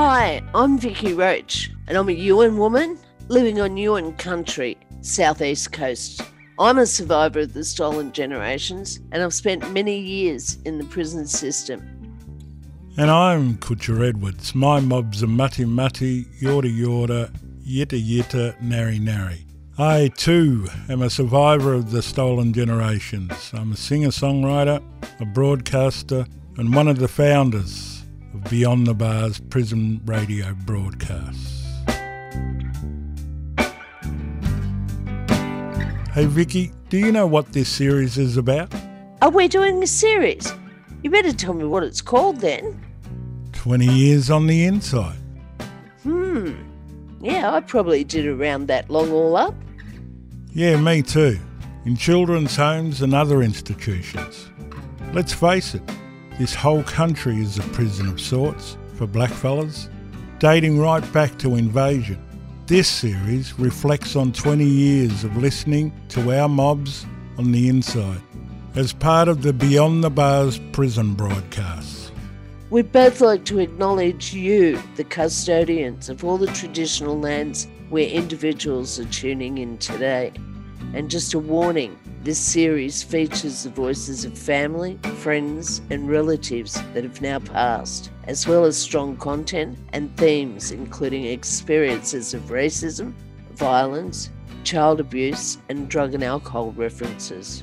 Hi, I'm Vicky Roach, and I'm a Yuin woman living on Yuin country, southeast coast. I'm a survivor of the stolen generations, and I've spent many years in the prison system. And I'm Kutcher Edwards. My mob's are Mutti Mutti, yorta yorta, Yitha Yitha, Nari nary. I too am a survivor of the stolen generations. I'm a singer songwriter, a broadcaster, and one of the founders of Beyond the Bars prison radio broadcasts. Hey Vicky, do you know what this series is about? Are we doing a series? You better tell me what it's called then. 20 years on the inside. Hmm. Yeah, I probably did around that long all up. Yeah, me too. In children's homes and other institutions. Let's face it, this whole country is a prison of sorts for blackfellas, dating right back to invasion. This series reflects on 20 years of listening to our mobs on the inside as part of the Beyond the Bars prison broadcasts. We'd both like to acknowledge you, the custodians of all the traditional lands where individuals are tuning in today. And just a warning this series features the voices of family, friends, and relatives that have now passed, as well as strong content and themes including experiences of racism, violence, child abuse, and drug and alcohol references.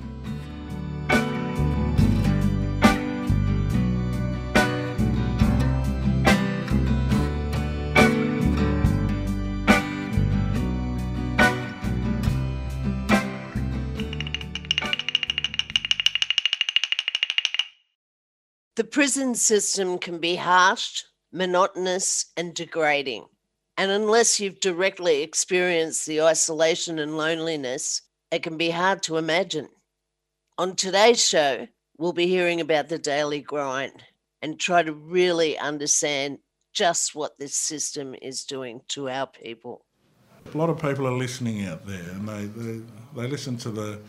The prison system can be harsh, monotonous, and degrading. And unless you've directly experienced the isolation and loneliness, it can be hard to imagine. On today's show, we'll be hearing about the daily grind and try to really understand just what this system is doing to our people. A lot of people are listening out there and they, they, they listen to the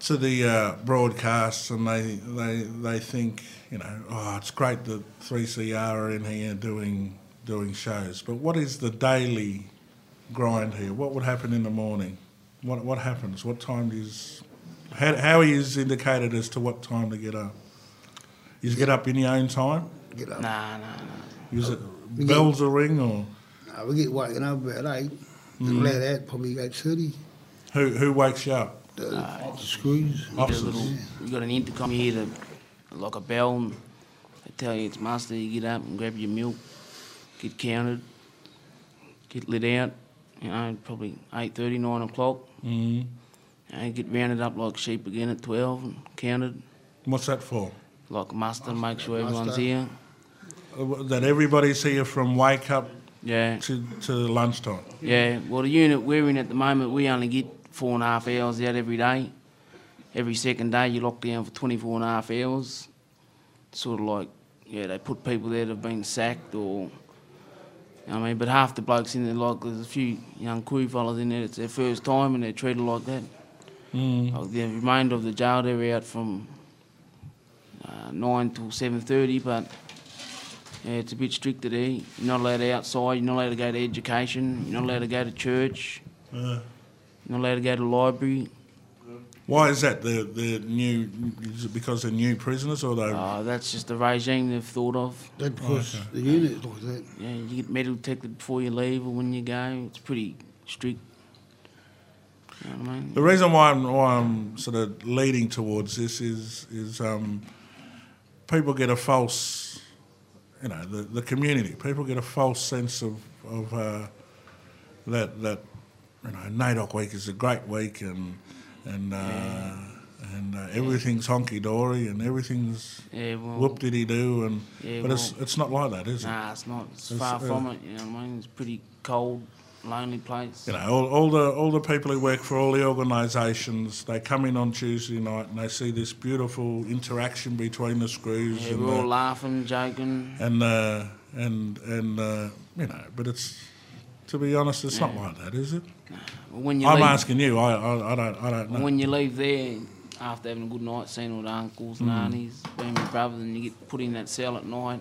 to the uh, broadcasts and they, they they think you know oh it's great that 3CR are in here doing doing shows but what is the daily grind here what would happen in the morning what what happens what time is how, how is indicated as to what time to get up you get up in your own time Get up. Nah, nah, nah. is it We get- bells a ring or Nah, we get waking up about eight. Mm. And later that, probably eight thirty. who who wakes you up The, the screws. You got, a Officers. little, you got an intercom here to like a bell and they tell you it's muster, you get up and grab your milk, get counted, get lit out, you know, probably 8.30, 9 o'clock. mm. And get rounded up like sheep again at 12 and counted what's that for like a muster, make sure everyone's Muster. here. Uh, that everybody's here from wake up Yeah, to, to lunchtime yeah. Well, the unit we're in at the moment, we only get four and a half hours out every day. Every second day, you lock down for 24 and a half hours. Sort of like, yeah, they put people there that have been sacked or, you know I mean, but half the blokes in there, like, there's a few young crew fellas in there, it's their first time and they're treated like that. mm. Like the remainder of the jail, they're out from uh, 9 till 7.30, but yeah, it's a bit stricter there. You're not allowed outside, you're not allowed to go to education, you're not allowed to go to church, Uh, you're not allowed to go to the library. Why is that? The the new is it because they're new prisoners or they? Uh, that's just the regime they've thought of. That because Okay. the unit is like that. Yeah, you get metal detected before you leave or when you go. It's pretty strict. You know what I mean? the reason why I'm why I'm sort of leading towards this is is um, people get a false, you know, the, the community. People get a false sense of of uh, that that you know NAIDOC week is a great week and and uh, and uh, everything's honky dory and everything's Yeah, well, whoop diddy do and Yeah, but it's well- it's not like that, is it? Nah, it's not. It's, It's, far uh, from it. You know what I mean? It's a pretty cold, lonely place. You know, all, all the all the people who work for all the organisations, they come in on Tuesday night and they see this beautiful interaction between the screws Yeah, and we're all laughing, joking. and uh, and and uh, you know, but it's to be honest, it's not like that, is it? When you I'm leave, asking you. I, I I don't I don't know. when you leave there after having a good night, seeing all the uncles and Mm. aunties, being with brothers, and you get put in that cell at night,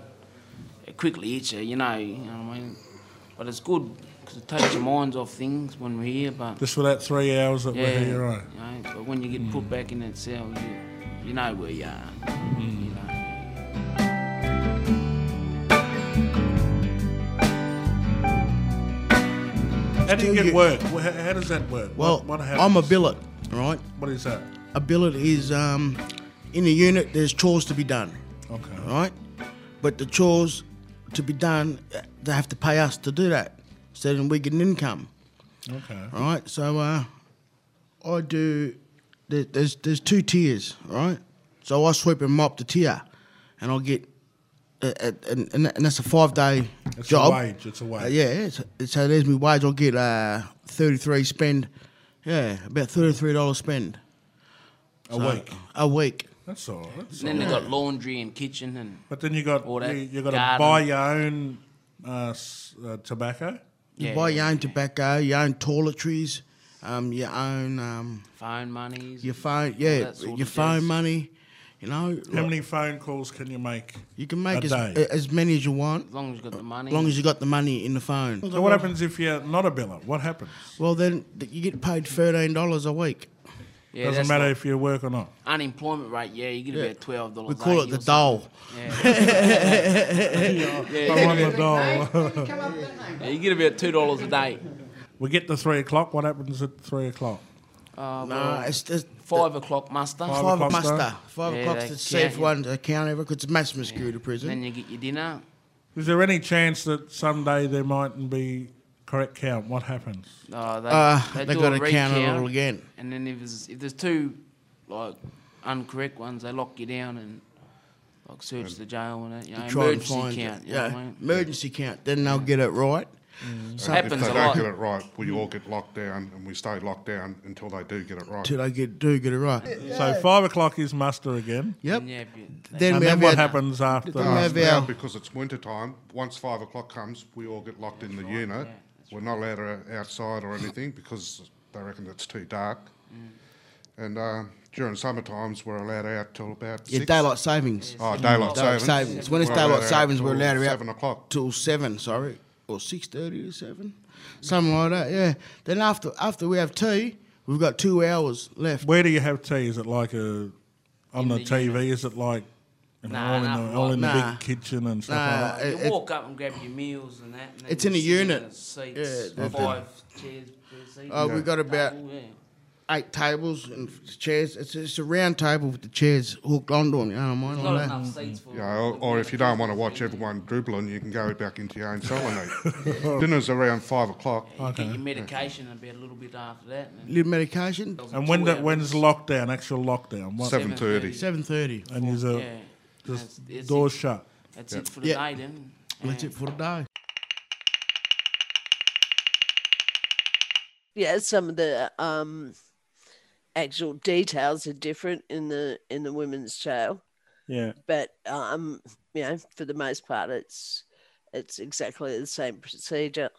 it quickly hits you, you know, you know what I mean? But it's good because it takes your minds off things when we're here, but Just for that three hours that yeah, we're here, right? you know, but when you get put back in that cell, you, you know where you are, you How do you get you- work? How, how does that work? Well, what, what? I'm a billet, right? What is that? A billet is um, in a unit. There's chores to be done, Okay. right? But the chores to be done, they have to pay us to do that, so then we get an income, Okay. right? So uh, I do. There's there's two tiers, right? So I sweep and mop the tier, and I'll get, and, and and that's a five day It's job. a wage. It's a wage. Uh, yeah, it's, so there's my wage. I'll get uh, 33 spend. Yeah, about $33 spend. A So, week. A week. That's all. right. That's And then right. they've got laundry and kitchen and But then you got All that you, you got to buy your own uh, s- uh, tobacco. You Yeah, buy your own yeah. tobacco, your own toiletries, um, your own um, phone monies. your phone, yeah, your phone jazz. money. You know, How like, many phone calls can you make? you can make a as, day? as many as you want, As long as you've got the money. as long as you got the money in the phone. So what happens if you're not a billet? What happens? Well, then you get paid thirteen dollars a week. yeah, Doesn't matter if you work or not. unemployment rate. Yeah, you get Yeah. about twelve dollars. We call it the dole. Yeah, I'm on the dole. yeah, you get about two dollars a day. we get to three o'clock. What happens at three o'clock? Uh, No, well, it's just five o'clock muster. Five five o'clock muster. start? Five Yeah, o'clock they to see if count you. one to count ever because it's maximum security prison. Then you get your dinner. Is there any chance that someday there mightn't be correct count? What happens? Uh, they, Uh, they, they do got a to count it recount, all again. And then if there's if there's two like incorrect ones, they lock you down and like search the jail and that. You know, Try and emergency find count. it. You know Yeah, what I mean? emergency count. Then they'll get it right. It If happens they a don't lot. get it right, we all get locked down, and we stay locked down until they do get it right. Till they get do get it right. So five o'clock is muster again. Yep. And yeah, if you- they- Then and we then have what our- happens after? Then we have now, our- because it's winter time, once five o'clock comes, we all get locked in the unit. We're not allowed to outside or anything because they reckon it's too dark. Mm. And uh, during summer times, we're allowed out till about Yeah, six. daylight savings. Oh, daylight Daylight savings. savings. When it's daylight savings, we're allowed to out seven o'clock. till seven. Sorry, or six thirty to seven, something like that. Yeah. Then after after we have tea, we've got two hours left. Where do you have tea? Is it like a on In the, the TV? unit. Is it like you know, Nah, all in the all in the like- big kitchen and stuff Nah, like that? You it- it- walk up and grab your meals and that. And It's in a unit. the seats, Yeah, five chairs per seat. Oh, uh, we got about Table, yeah. Eight tables and chairs. It's, it's a round table with the chairs hooked onto them. You know what I mean? not Like that. enough seats for. Yeah, or, or if you don't want to watch everyone dribbling, you can go back into your own cell and eat. Dinner's around five o'clock. You get your medication about a little bit after that. And Little medication. And when the, when's lockdown? Actual lockdown? Seven thirty. Seven thirty. And there's a Yeah. just That's- that's doors it. shut. That's it for the Yeah. day then. That's Yeah. it for the day. Yeah, some of the um, actual details are different in the in the women's jail, Yeah. but um, you know, for the most part, it's it's exactly the same procedure,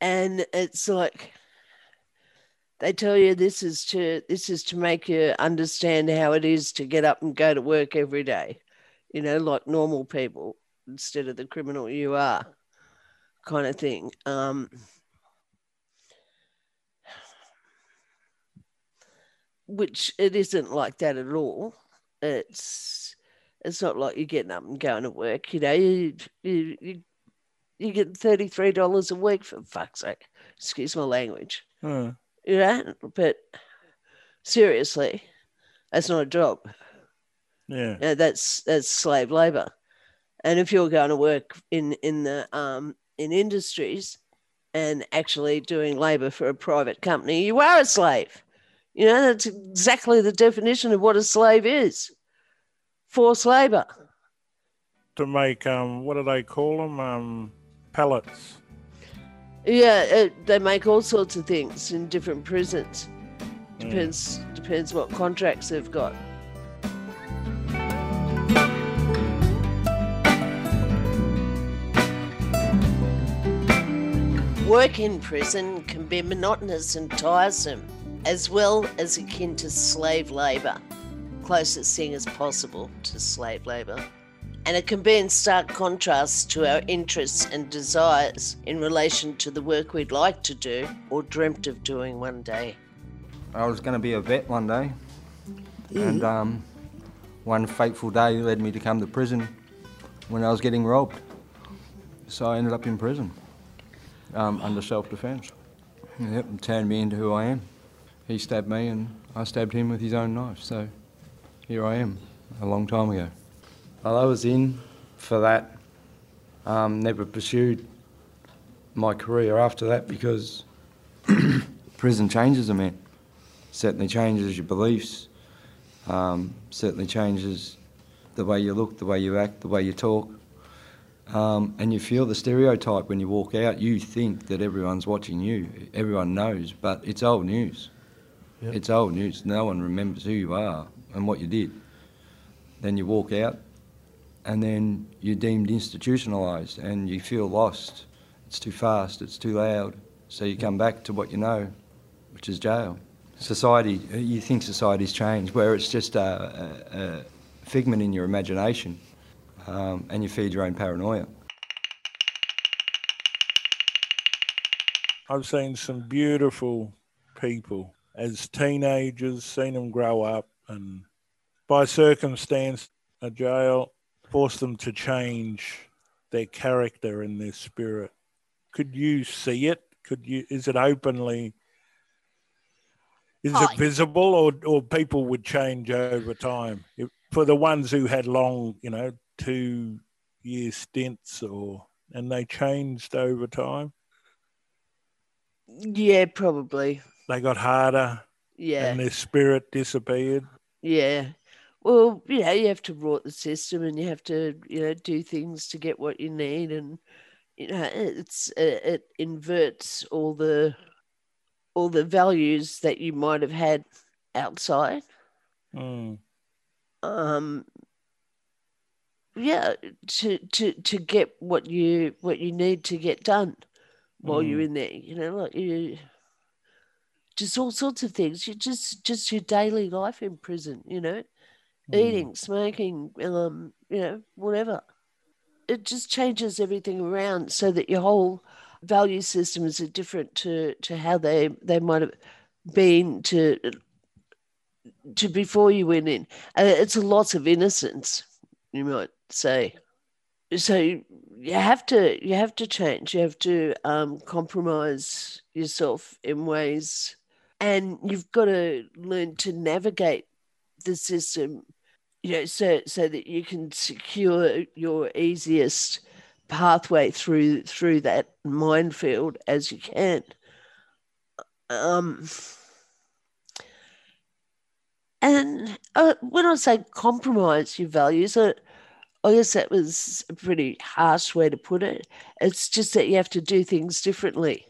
and it's like they tell you this is to this is to make you understand how it is to get up and go to work every day, you know, like normal people instead of the criminal you are, kind of thing. Um, which it isn't like that at all. It's it's not like you're getting up and going to work. You know, you you you, you get thirty three dollars a week for fuck's sake. Excuse my language. Uh, You know, but seriously, that's not a job. yeah. You know, that's that's slave labor. And if you're going to work in in the um, in industries and actually doing labor for a private company, you are a slave. You know, that's exactly the definition of what a slave is. Forced labor. To make um, what do they call them? Um, pellets. Yeah, it, they make all sorts of things in different prisons. Depends depends what contracts they've got. Work in prison can be monotonous and tiresome, as well as akin to slave labour. Closest thing as possible to slave labour. And it can be in stark contrast to our interests and desires in relation to the work we'd like to do or dreamt of doing one day. I was going to be a vet one day, and um, one fateful day led me to come to prison when I was getting robbed. So I ended up in prison um, under self-defence. Yep, and turned me into who I am. He stabbed me, and I stabbed him with his own knife. So here I am, a long time ago. Well, I was in for that. Um, never pursued my career after that because prison changes a man. Certainly changes your beliefs. Um, certainly changes the way you look, the way you act, the way you talk. Um, and you feel the stereotype when you walk out. You think that everyone's watching you. Everyone knows, but it's old news. It's old news. No one remembers who you are and what you did. Then you walk out, and then you're deemed institutionalised, and you feel lost. It's too fast. It's too loud. So you come back to what you know, which is jail. Society. You think society's changed, where it's just a, a, a figment in your imagination, um, and you feed your own paranoia. I've seen some beautiful people as teenagers, seen them grow up, and by circumstance, a jail forced them to change their character and their spirit. Could you see it? Could you? Is it openly? Is Oh, it visible, or or people would change over time? If, for the ones who had long, you know, two year stints, or and they changed over time. Yeah, probably. They got harder, Yeah. and their spirit disappeared. Yeah. Well, you know, you have to rot the system and you have to, you know, do things to get what you need. And, you know, it's, it, it inverts all the, all the values that you might have had outside. Mm. Um, yeah, to, to, to get what you, what you need to get done while you're in there, you know, like you, just all sorts of things. You just, just your daily life in prison, you know eating, smoking, um, you know, whatever. It just changes everything around so that your whole value systems are different to to how they they might have been to to before you went in. Uh, it's a loss of innocence, you might say. So you have to you have to change. You have to um, compromise yourself in ways, and you've got to learn to navigate the system you know so so that you can secure your easiest pathway through through that minefield as you can. Um and uh, when i say compromise your values uh, i guess that was a pretty harsh way to put it. It's just that you have to do things differently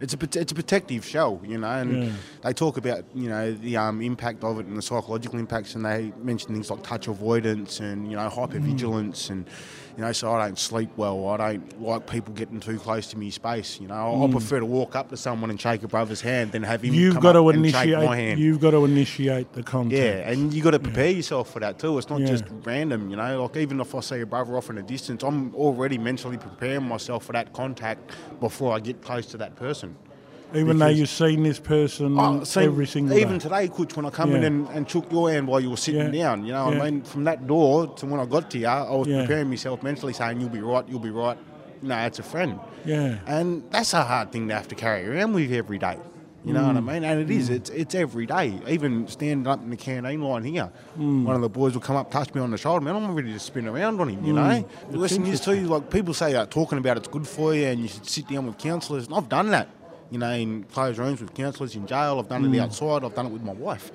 It's a it's a protective shell, you know, and Yeah. they talk about you know the um, impact of it and the psychological impacts, and they mention things like touch avoidance and you know hypervigilance, and you know so I don't sleep well. I don't like people getting too close to me space. You know, I prefer to walk up to someone and shake a brother's hand than have him You've come got to and shake my initiate. hand. You've got to initiate the contact. Yeah, and you have got to prepare yourself for that too. It's not Yeah. just random, you know. Like even if I see a brother off in a distance, I'm already mentally preparing myself for that contact before I get close to that person. Even though you've seen this person Oh, same- every single day. even day. today, Kutch, when I come in and, and shook your hand while you were sitting Yeah. down, you know what Yeah. I mean? From that door to when I got to you, I was Yeah. preparing myself mentally saying, you'll be right, you'll be right. No, it's a friend. Yeah. And that's a hard thing to have to carry around with you every day. You know what I Mm. mean? And it is. It's it's every day. Even standing up in the canteen line here, Mm. one of the boys will come up, touch me on the shoulder. Man, I'm ready to spin around on him. You know. Mm. The lesson is too. Like people say, uh, talking about it's good for you, and you should sit down with counsellors. And I've done that. You know, in closed rooms with counsellors in jail. I've done it Mm. outside. I've done it with my wife.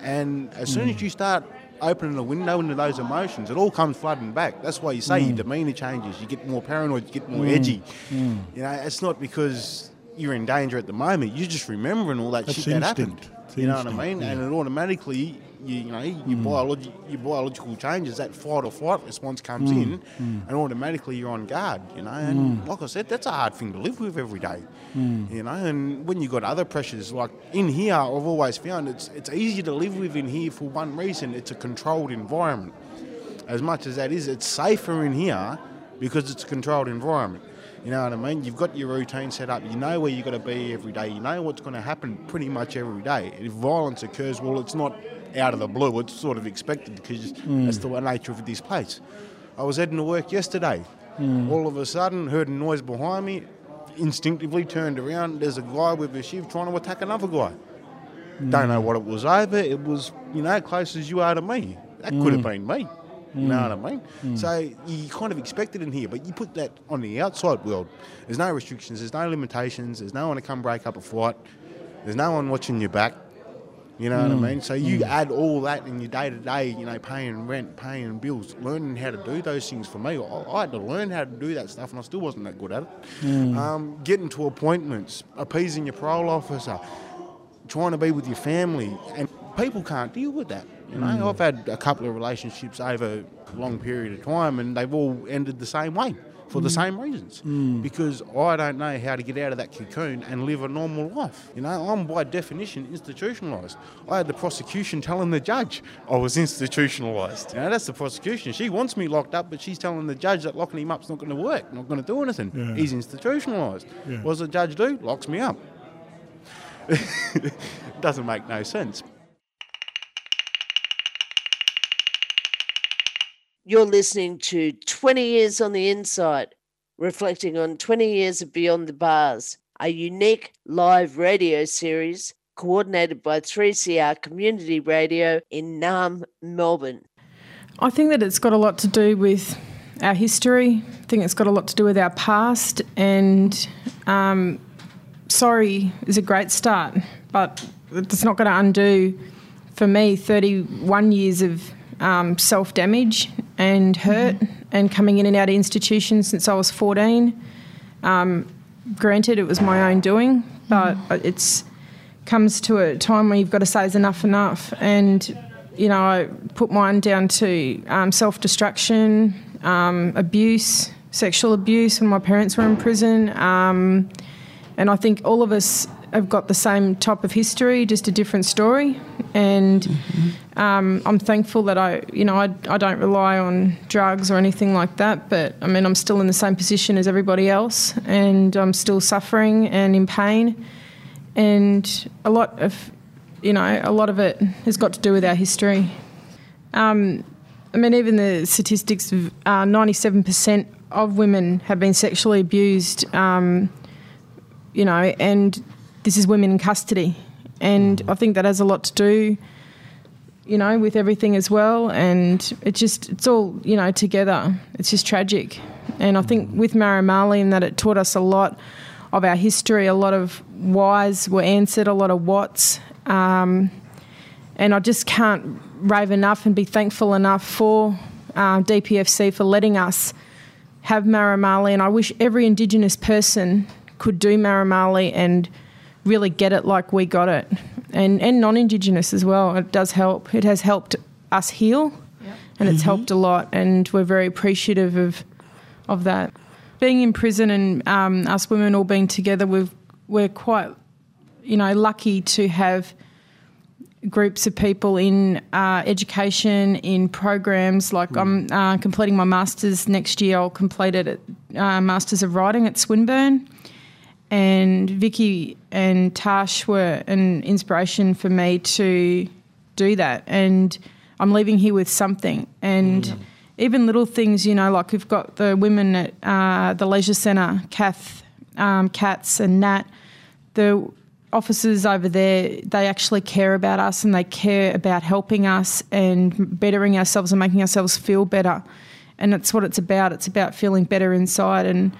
And as soon as mm. you start opening a window into those emotions, it all comes flooding back. That's why you say your mm. demeanour changes. You get more paranoid. You get more mm. edgy. You know, it's not because you're in danger at the moment. You're just remembering all that That's shit that instinct. happened. It's you know what I instinct, mean? And it automatically you, you know your, biologi- your biological changes, that fight or flight response comes in, and automatically you're on guard. You know, and like I said, that's a hard thing to live with every day. You know, and when you've got other pressures, like in here, I've always found it's it's easy to live with in here for one reason: it's a controlled environment. As much as that is, it's safer in here because it's a controlled environment. You know what I mean? You've got your routine set up. You know where you've got to be every day. You know what's going to happen pretty much every day. If violence occurs, well, it's not out of the blue. It's sort of expected because that's the nature of this place. I was heading to work yesterday. Hmm. All of a sudden, heard a noise behind me. Instinctively turned around. There's a guy with a shiv trying to attack another guy. Hmm. Don't know what it was over. It was, you know, close as you are to me. That could have hmm. been me. You know what I mean? So you kind of expect it in here, but you put that on the outside world. There's no restrictions, there's no limitations, there's no one to come break up a fight, there's no one watching your back. You know what I mm. mean? So you mm. add all that in your day to day, you know, paying rent, paying bills, learning how to do those things. For me, I, I had to learn how to do that stuff, and I still wasn't that good at it. Mm. Um, getting to appointments, appeasing your parole officer, trying to be with your family, and people can't deal with that. You know, I've had a couple of relationships over a long period of time, and they've all ended the same way for the hmm. same reasons. Hmm. Because I don't know how to get out of that cocoon and live a normal life. You know, I'm by definition institutionalised. I had the prosecution telling the judge I was institutionalised. You know, that's the prosecution. She wants me locked up, but she's telling the judge that locking him up's not going to work, not going to do anything. Yeah. He's institutionalised. Yeah. What does the judge do? Locks me up. Doesn't make no sense. You're listening to 20 Years on the Inside, reflecting on 20 years of Beyond the Bars, a unique live radio series coordinated by 3CR Community Radio in Naarm, Melbourne. I think that it's got a lot to do with our history. I think it's got a lot to do with our past. And um, sorry is a great start, but it's not going to undo, for me, 31 years of um, self damage and hurt and coming in and out of institutions since I was 14. Um, granted, it was my own doing, but it's comes to a time where you've got to say is enough enough. And you know i put mine down to um, self-destruction um, abuse sexual abuse when my parents were in prison. Um, and i think all of us have got the same type of history just a different story. And um, i'm thankful that i you know I, I don't rely on drugs or anything like that but i mean i'm still in the same position as everybody else and i'm still suffering and in pain. And a lot of you know a lot of it has got to do with our history. Um, i mean even the statistics of uh, 97% of women have been sexually abused um, you know and this is women in custody. And i think that has a lot to do you know with everything as well. And it just it's all you know together. It's just tragic. And i think with Marumali in that it taught us a lot of our history a lot of whys were answered a lot of whats. Um, and i just can't rave enough and be thankful enough for uh, dpfc for letting us have Marumali and i wish every indigenous person could do Marumali and really get it like we got it. And and non-indigenous as well it does help. It has helped us heal and it's helped a lot and we're very appreciative of of that. Being in prison and um, us women all being together we've we're quite you know lucky to have groups of people in uh, education in programs. Like i'm uh, completing my masters next year. I'll complete it at uh, masters of writing at swinburne and Vicky and Tash were an inspiration for me to do that. And I'm leaving here with something. And even little things, you know, like we've got the women at uh, the leisure centre, Kath, um, Katz, and Nat. The officers over there, they actually care about us and they care about helping us and bettering ourselves and making ourselves feel better. And that's what it's about. It's about feeling better inside. And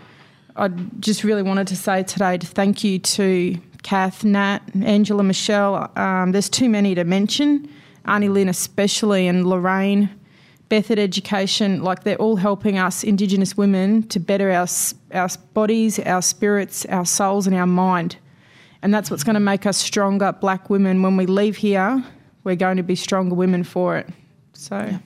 I just really wanted to say today to thank you to Kath, Nat, Angela, Michelle. Um, there's too many to mention. Arnie Lynn especially and Lorraine, Beth at Education. Like they're all helping us Indigenous women to better our our bodies, our spirits, our souls, and our mind. And that's what's going to make us stronger Black women when we leave here. we're going to be stronger women for it. So. Yeah,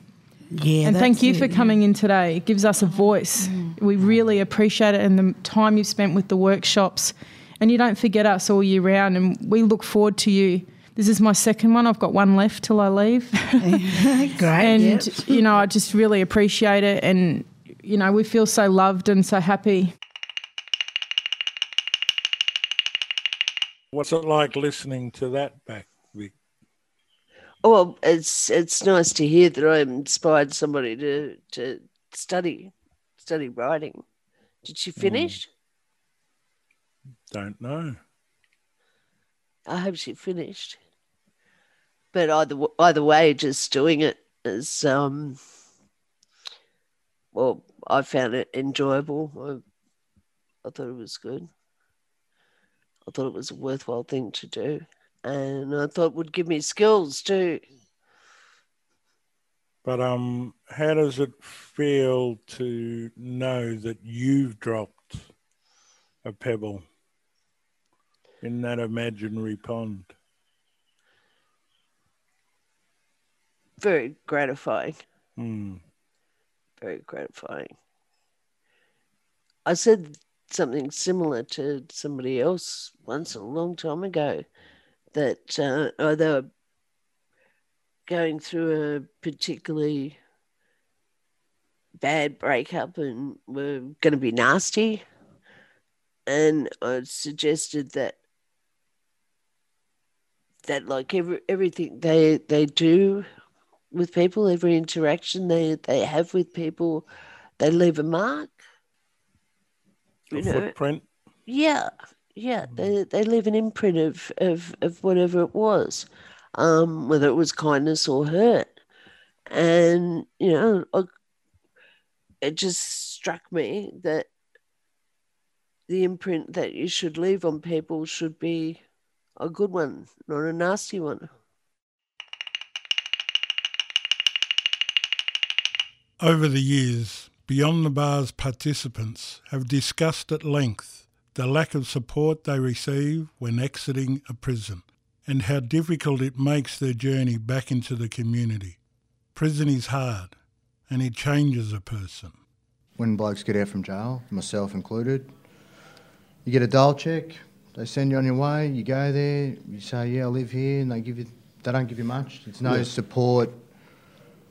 and thank you it, for yeah. coming in today. It gives us a voice. Mm. We really appreciate it and the time you've spent with the workshops. And you don't forget us all year round, and we look forward to you. This is my second one. I've got one left till I leave. Great. and, yep. you know, I just really appreciate it. And, you know, we feel so loved and so happy. What's it like listening to that back, Vic? Well, it's it's nice to hear that I inspired somebody to to study study writing. Did she finish? Don't know. I hope she finished. But either either way, just doing it is um. Well, I found it enjoyable. I, I thought it was good. I thought it was a worthwhile thing to do, and I thought would give me skills too. But um, how does it feel to know that you've dropped a pebble in that imaginary pond? Very gratifying. Hmm. Very gratifying. I said something similar to somebody else once a long time ago that uh, oh, they were going through a particularly bad breakup and were going to be nasty. And I suggested that that like every everything they they do with people, every interaction they they have with people, they leave a mark. A You know, footprint. yeah, yeah. They they leave an imprint of of, of whatever it was, um, whether it was kindness or hurt, and you know, I, it just struck me that the imprint that you should leave on people should be a good one, not a nasty one. Over the years, Beyond the Bar's participants have discussed at length the lack of support they receive when exiting a prison and how difficult it makes their journey back into the community. Prison is hard and it changes a person. when blokes get out from jail, myself included, you get a dial check, they send you on your way, you go there, you say, yeah, I live here, and they give you, they don't give you much. It's no support.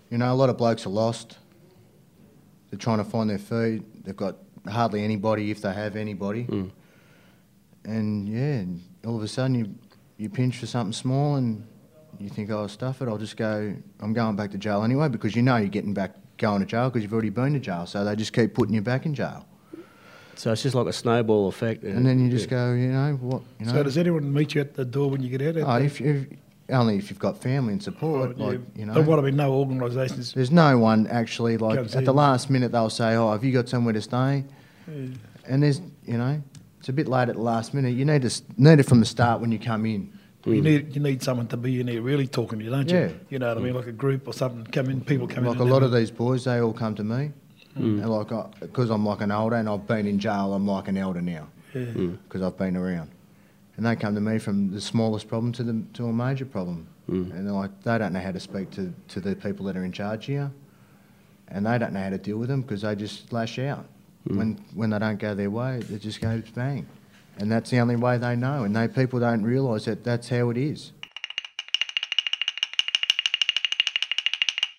You know, a lot of blokes are lost. They're trying to find their feet. They've got hardly anybody, if they have anybody. Hmm. And yeah, and all of a sudden you, you pinch for something small and you think, oh, stuff it, I'll just go, I'm going back to jail anyway because you know you're getting back going to jail because you've already been to jail. So they just keep putting you back in jail. So it's just like a snowball effect. And then you just go, you know, what, you know. So does anyone meet you at the door when you get out? oh, if, if, only if you've got family and support, Oh, like, yeah. you know. There might have been no organisations. There's no one actually, like, at in. the last minute they'll say, oh, have you got somewhere to stay? And there's, you know, it's a bit late at the last minute. You need to, need it from the start when you come in. You mm. need you need someone to be in there really talking to you, don't you? Yeah. You know what I mean, mm. like a group or something. Come in, people come Like in. a lot of these boys, they all come to me. Mm. And like, because I'm like an older and I've been in jail, I'm like an elder now. Yeah. Because I've been around. And they come to me from the smallest problem to the to a major problem. Hmm. And they're like, they don't know how to speak to, to the people that are in charge here. And they don't know how to deal with them because they just lash out. Hmm. When when they don't go their way, They just goes bang. And that's the only way they know. And they people don't realise that that's how it is.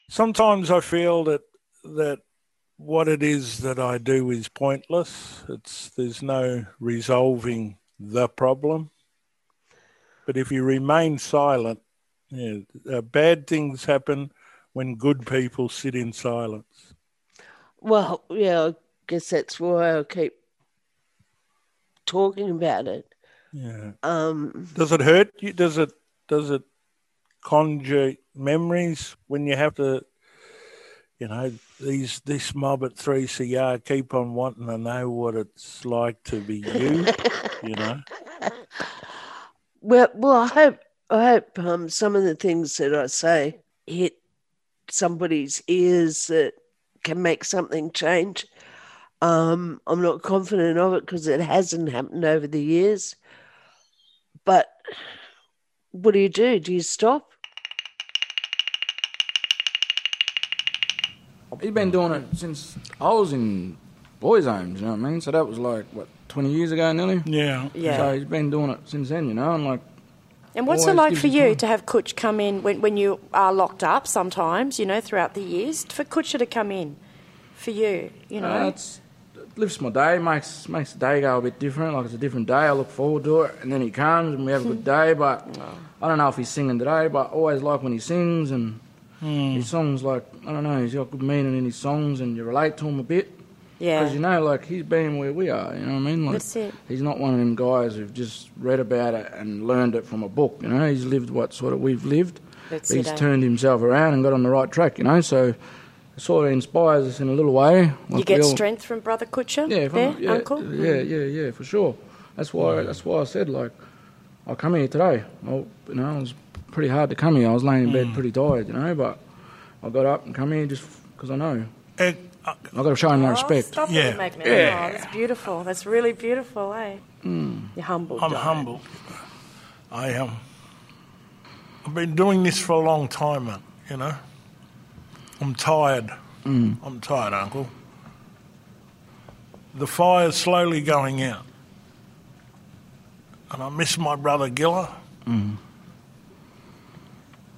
Sometimes I feel that that what it is that I do is pointless. It's there's no resolving the problem. But if you remain silent, yeah, uh, bad things happen when good people sit in silence. Well, yeah, I guess that's why I keep talking about it. Yeah. Um, Does it hurt you? Does it does it conjure memories when you have to you know, these this mob at three CR keep on wanting to know what it's like to be you, you know? well, well, I hope I hope um, some of the things that I say hit somebody's ears that can make something change. Um, I'm not confident of it because it hasn't happened over the years. But what do you do? Do you stop? He's been doing it since I was in boys' homes, you know what I mean? So that was like, what, 20 years ago nearly? Yeah. Yeah. So he's been doing it since then, you know, and like, And what's it like for you you time. to have Kutch come in when, when you are locked up sometimes, you know, throughout the years? For Kutcher to come in for you, you know? Uh, it's, it lifts my day, makes makes the day go a bit different. Like it's a different day. I look forward to it, and then he comes and we have a good day. But I don't know if he's singing today. But I always like when he sings and Hmm. his songs. Like I don't know, he's got good meaning in his songs, and you relate to him a bit. Yeah. Because you know, like he's been where we are. You know what I mean? Like, That's it. He's not one of them guys who've just read about it and learned it from a book. You know, he's lived what sort of we've lived. That's he's it, eh? turned himself around and got on the right track. You know, so. It sort of inspires us in a little way. you get all- strength from Brother Kutcher yeah, there, I'm- yeah, Uncle? Yeah, yeah, yeah, for sure. That's why. That's why I said like, I'll come here today. I, you know, it was pretty hard to come here. I was laying in bed pretty tired, you know, but I got up and come here just because I know. Eh, I got to show him Oh, respect. stop Yeah. it, make Yeah. Oh, that's beautiful. That's really beautiful, eh? Mm. You're humble. I'm John. humble. I am. I've been doing this for a long time, man, you know. I'm tired. Mm. I'm tired, Uncle. The fire's slowly going out. And I miss my brother Giller. Mm.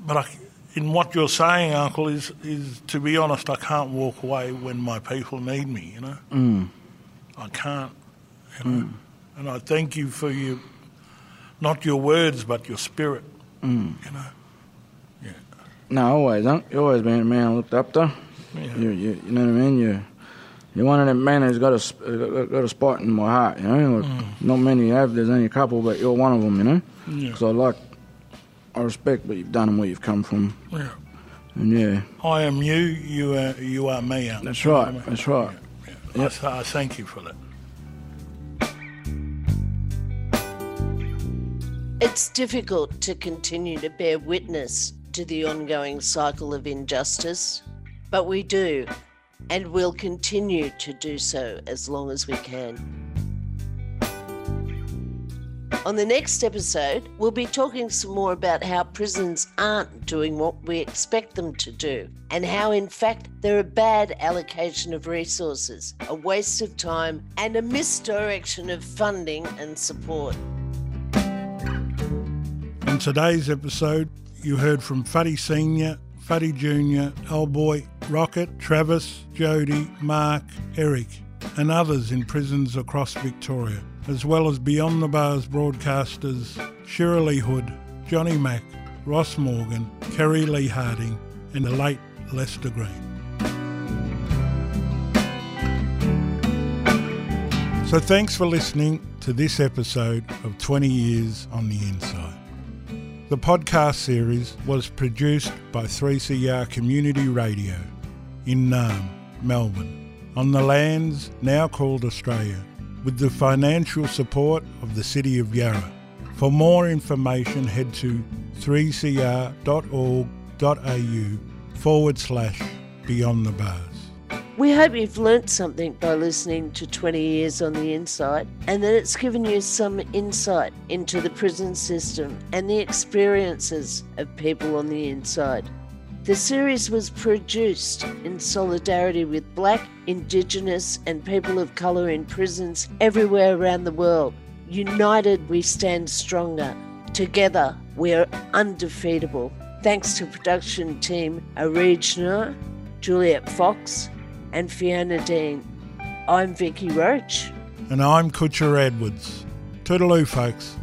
But I, in what you're saying, Uncle, is, is to be honest, I can't walk away when my people need me, you know. Mm. I can't. You know? And I thank you for your, not your words, but your spirit, Mm. you know. No, always, huh? You always been a man I looked up to. Yeah. You, you, you know what I mean? You, you're one of them men who's got a, got, a spot in my heart, you know? Like, Not many have, there's only a couple, but you're one of them, you know? Yeah. Because I like, I respect what you've done and where you've come from. Yeah. And yeah, I am you, you are, you are me, Uncle. that's You know right, what I mean? that's right. I, s- I thank you for that. It's difficult to continue to bear witness to the ongoing cycle of injustice, but we do, and we'll continue to do so as long as we can. On the next episode, we'll be talking some more about how prisons aren't doing what we expect them to do, and how, in fact, they're a bad allocation of resources, a waste of time, and a misdirection of funding and support. In today's episode, you heard from Fuddy Senior, Fuddy Junior, Elboy, Rocket, Travis, Jody, Mark, Eric, and others in prisons across Victoria, as well as Beyond the Bars broadcasters Shirley Hood, Johnny Mack, Ross Morgan, Kerry Lee Harding, and the late Lester Green. So thanks for listening to this episode of 20 Years on the Inside. The podcast series was produced by 3CR Community Radio in Naarm, Melbourne, on the lands now called Australia, with the financial support of the City of Yarra. For more information, head to 3cr.org.au forward slash beyond the bars. We hope you've learnt something by listening to 20 Years on the Inside and that it's given you some insight into the prison system and the experiences of people on the inside. The series was produced in solidarity with Black, Indigenous, and people of colour in prisons everywhere around the world. United, we stand stronger. Together, we're undefeatable. Thanks to production team Arijna, Juliet Fox, and Fiona Dean. I'm Vicky Roach. And I'm Kutcher Edwards. Toodaloo, folks.